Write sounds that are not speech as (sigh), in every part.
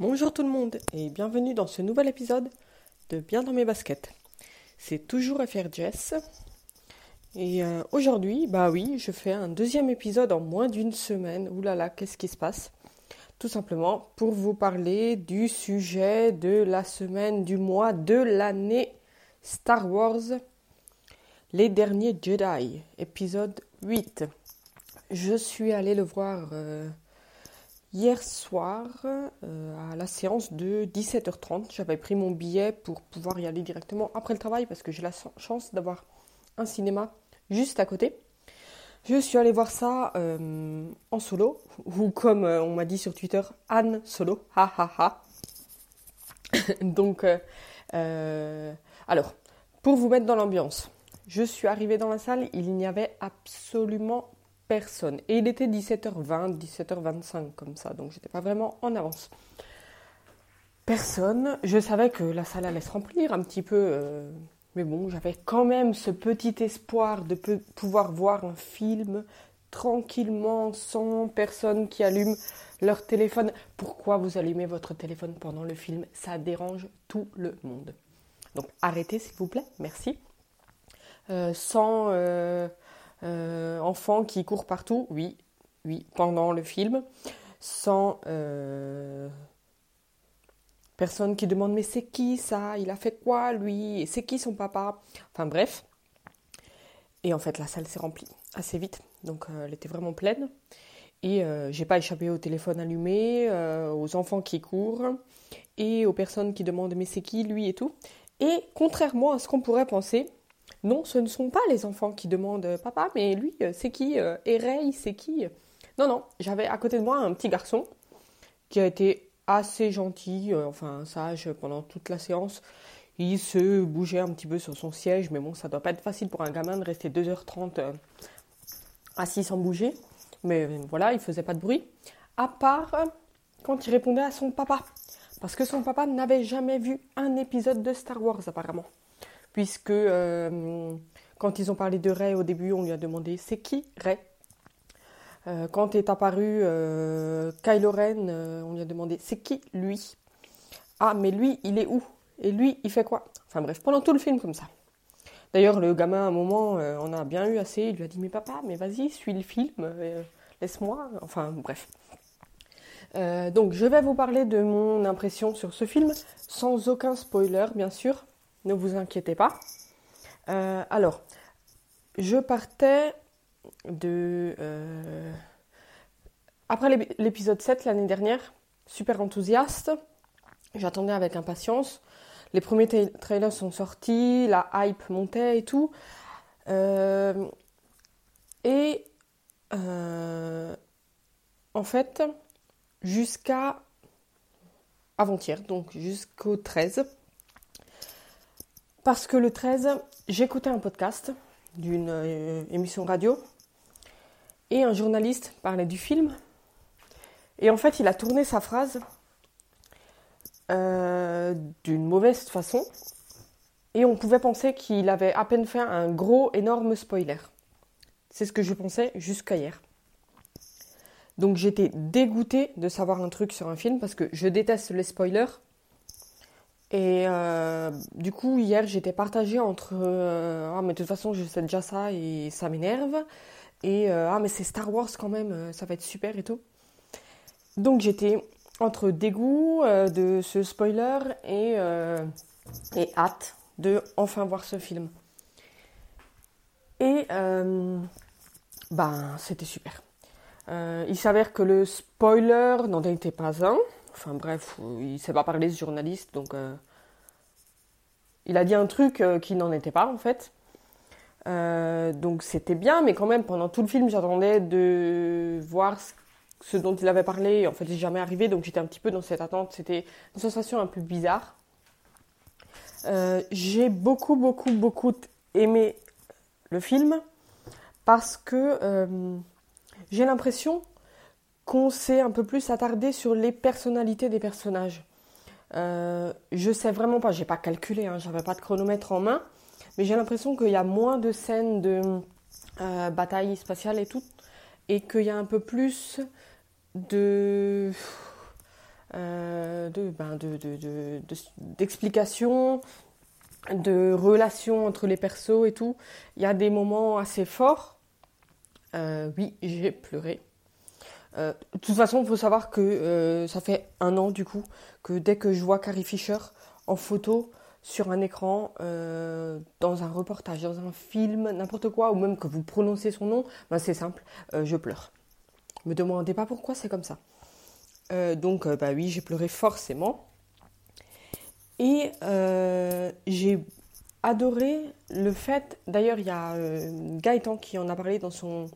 Bonjour tout le monde et bienvenue dans ce nouvel épisode de Bien dans mes baskets. C'est toujours FR Jess. Et euh, aujourd'hui, bah oui, je fais un deuxième épisode en moins d'une semaine. Ouh là qu'est-ce qui se passe? Tout simplement pour vous parler du sujet de la semaine, du mois, de l'année Star Wars Les derniers Jedi, épisode 8. Je suis allée le voir euh, hier soir euh, à la séance de 17h30. J'avais pris mon billet pour pouvoir y aller directement après le travail parce que j'ai la chance d'avoir un cinéma juste à côté. Je suis allée voir ça euh, en solo, ou comme on m'a dit sur Twitter, Anne solo, ha ha ha. (laughs) Donc, alors, pour vous mettre dans l'ambiance, je suis arrivée dans la salle, il n'y avait absolument personne. Et il était 17h20, 17h25 comme ça, donc j'étais pas vraiment en avance. Personne. Je savais que la salle allait se remplir un petit peu, euh, mais bon, j'avais quand même ce petit espoir de pouvoir voir un film tranquillement, sans personne qui allume leur téléphone. Pourquoi vous allumez votre téléphone pendant le film? Ça dérange tout le monde. Donc arrêtez s'il vous plaît, merci. Euh, sans euh, euh, enfants qui courent partout, oui, oui, pendant le film, sans personne qui demande mais c'est qui ça, il a fait quoi lui, c'est qui son papa, enfin bref. Et en fait la salle s'est remplie assez vite, donc elle était vraiment pleine. Et j'ai pas échappé au téléphone allumé, aux enfants qui courent et aux personnes qui demandent mais c'est qui lui et tout. Et contrairement à ce qu'on pourrait penser, non, ce ne sont pas les enfants qui demandent euh, papa, mais lui, euh, c'est qui euh, Et c'est qui Non, non, j'avais à côté de moi un petit garçon qui a été assez gentil, enfin sage pendant toute la séance. Il se bougeait un petit peu sur son siège, mais bon, ça doit pas être facile pour un gamin de rester 2h30 assis sans bouger. Mais voilà, il faisait pas de bruit. À part quand il répondait à son papa. Parce que son papa n'avait jamais vu un épisode de Star Wars apparemment puisque euh, quand ils ont parlé de Ray au début, on lui a demandé c'est qui Ray euh, Quand est apparu euh, Kylo Ren, on lui a demandé c'est qui lui? Ah, mais lui, il est où? Et lui, il fait quoi? Enfin bref, pendant tout le film comme ça. D'ailleurs, le gamin, à un moment, on a bien eu assez. Il lui a dit Mais papa, mais vas-y, suis le film, laisse-moi. Enfin, bref. donc, je vais vous parler de mon impression sur ce film, sans aucun spoiler, bien sûr. Ne vous inquiétez pas. Euh, alors, je partais de... Euh, après l'épisode 7 l'année dernière, super enthousiaste. J'attendais avec impatience. Les premiers trailers sont sortis, la hype montait et tout. Euh, et en fait, jusqu'à avant-hier, donc jusqu'au 13, parce que le 13, j'écoutais un podcast d'une euh, émission radio et un journaliste parlait du film. Et en fait, il a tourné sa phrase euh, d'une mauvaise façon. Et on pouvait penser qu'il avait à peine fait un gros, énorme spoiler. C'est ce que je pensais jusqu'à hier. Donc j'étais dégoûtée de savoir un truc sur un film parce que je déteste les spoilers. Et euh, du coup, hier, j'étais partagée entre euh, Ah, mais de toute façon, je sais déjà ça et ça m'énerve. Et euh, Ah, mais c'est Star Wars quand même, ça va être super et tout. Donc, j'étais entre dégoût de ce spoiler et, et hâte de enfin voir ce film. Et ben, c'était super. il s'avère que le spoiler n'en était pas un. Enfin bref, il ne pas parler ce journaliste, donc il a dit un truc euh, qui n'en était pas en fait. Euh, donc c'était bien, mais quand même pendant tout le film j'attendais de voir ce, dont il avait parlé. En fait, c'est jamais arrivé, donc j'étais un petit peu dans cette attente. C'était une sensation un peu bizarre. J'ai beaucoup, beaucoup, beaucoup aimé le film parce que j'ai l'impression qu'on s'est un peu plus attardé sur les personnalités des personnages. Euh, je sais vraiment pas, j'ai pas calculé, hein, j'avais pas de chronomètre en main, mais j'ai l'impression qu'il y a moins de scènes de euh, bataille spatiale et tout, et qu'il y a un peu plus de, euh, de, ben de, d'explications, de, relations entre les persos et tout. Il y a des moments assez forts. oui, j'ai pleuré. De toute façon, il faut savoir que ça fait un an du coup que dès que je vois Carrie Fisher en photo, sur un écran, euh, dans un reportage, dans un film, n'importe quoi, ou même que vous prononcez son nom, ben c'est simple, euh, je pleure. Me demandez pas pourquoi, c'est comme ça. Euh, donc, bah oui, j'ai pleuré forcément. Et j'ai adoré le fait, d'ailleurs, il y a Gaëtan qui en a parlé dans son,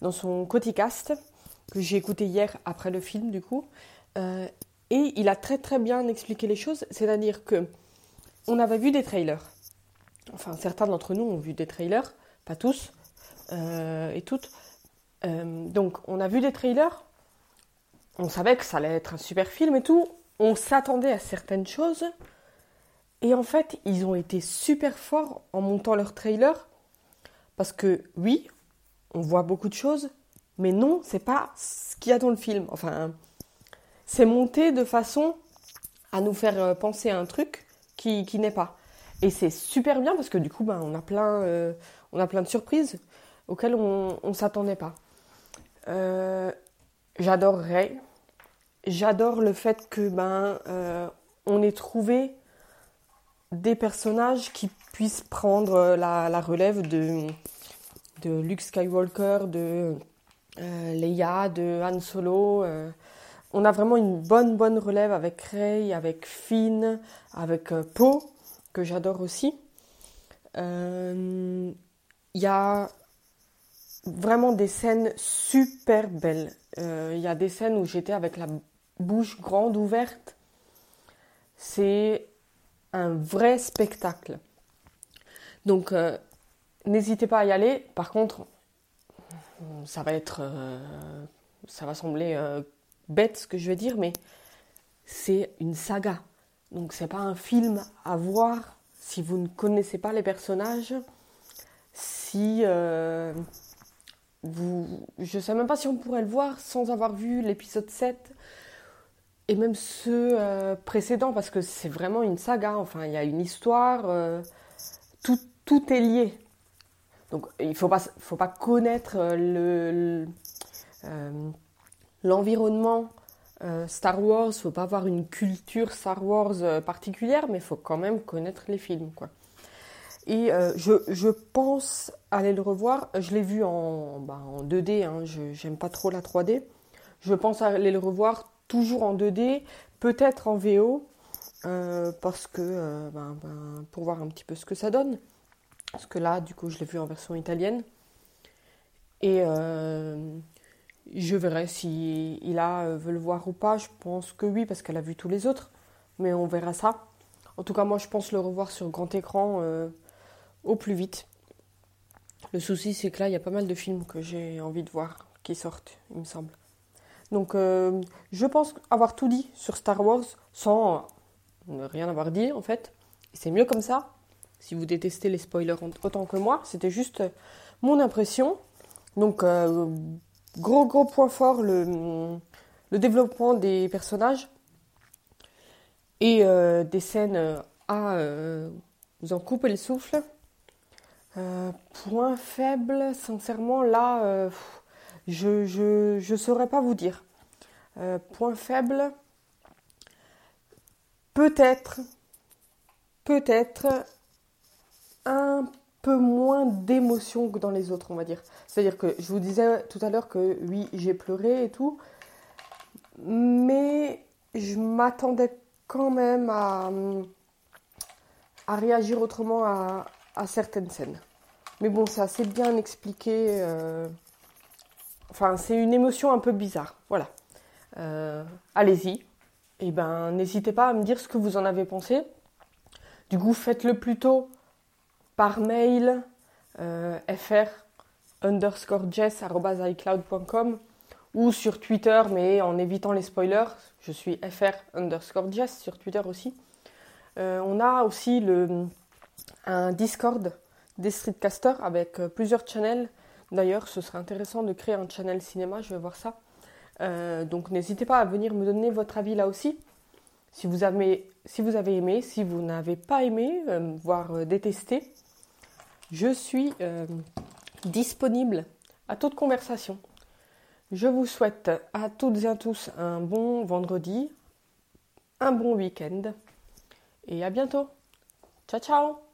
dans son Coticast, que j'ai écouté hier après le film, du coup. et il a très très bien expliqué les choses, c'est-à-dire que on avait vu des trailers. Enfin, certains d'entre nous ont vu des trailers, pas tous euh, et toutes. Euh, donc, on a vu des trailers. On savait que ça allait être un super film et tout. On s'attendait à certaines choses. Et en fait, ils ont été super forts en montant leur trailer. Parce que oui, on voit beaucoup de choses, mais non, c'est pas ce qu'il y a dans le film. Enfin, c'est monté de façon à nous faire euh, penser à un truc qui, n'est pas. Et c'est super bien parce que du coup, ben, on, a plein, euh, on a plein de surprises auxquelles on ne s'attendait pas. Euh, J'adorerais. J'adore le fait que ben, on ait trouvé des personnages qui puissent prendre la, la relève de, de Luke Skywalker, de euh, Leia, de Han Solo on a vraiment une bonne bonne relève avec Rey, avec Finn, avec euh, Poe, que j'adore aussi. Il euh, y a vraiment des scènes super belles. Il euh, y a des scènes où j'étais avec la bouche grande ouverte. C'est un vrai spectacle. Donc n'hésitez pas à y aller. Par contre, ça va être, ça va sembler bête ce que je veux dire, mais c'est une saga. Donc c'est pas un film à voir si vous ne connaissez pas les personnages. Si euh, vous, je sais même pas si on pourrait le voir sans avoir vu l'épisode 7 et même ceux euh, précédents parce que c'est vraiment une saga. Enfin, il y a une histoire, euh, tout, tout est lié. Donc il faut pas, faut pas connaître le l'environnement euh, Star Wars, faut pas avoir une culture Star Wars euh, particulière, mais il faut quand même connaître les films, quoi. Et euh, je, pense aller le revoir. Je l'ai vu en, bah, en 2D, hein, je j'aime pas trop la 3D. Je pense aller le revoir toujours en 2D, peut-être en VO, parce que ben, ben, pour voir un petit peu ce que ça donne. Parce que là, du coup, je l'ai vu en version italienne. Et je verrai si Ila euh, veut le voir ou pas. Je pense que oui, parce qu'elle a vu tous les autres. Mais on verra ça. En tout cas, moi, je pense le revoir sur grand écran euh, au plus vite. Le souci, c'est que là, il y a pas mal de films que j'ai envie de voir qui sortent, il me semble. Donc, euh, je pense avoir tout dit sur Star Wars sans rien avoir dit, en fait. C'est mieux comme ça. Si vous détestez les spoilers autant que moi, c'était juste mon impression. Donc, Gros, gros point fort, le, développement des personnages et euh, des scènes euh, à euh, vous en couper le souffle. point faible, sincèrement, là, je, je, je saurais pas vous dire. point faible, peut-être, peut-être un peu moins d'émotion que dans les autres, on va dire. C'est-à-dire que je vous disais tout à l'heure que oui, j'ai pleuré et tout, mais je m'attendais quand même à, réagir autrement à, à, certaines scènes. Mais bon, c'est assez bien expliqué. Euh, enfin, c'est une émotion un peu bizarre. Voilà. Euh, allez-y. Et eh ben, n'hésitez pas à me dire ce que vous en avez pensé. Du coup, faites-le plutôt par mail euh, fr underscore ou sur Twitter, mais en évitant les spoilers. Je suis fr underscore jess sur Twitter aussi. Euh, on a aussi un Discord des streetcasters avec euh, plusieurs channels. D'ailleurs, ce serait intéressant de créer un channel cinéma, je vais voir ça. donc n'hésitez pas à venir me donner votre avis là aussi. Si vous avez, aimé, si vous n'avez pas aimé, voire détesté, je suis disponible à toute conversation. Je vous souhaite à toutes et à tous un bon vendredi, un bon week-end et à bientôt. Ciao ciao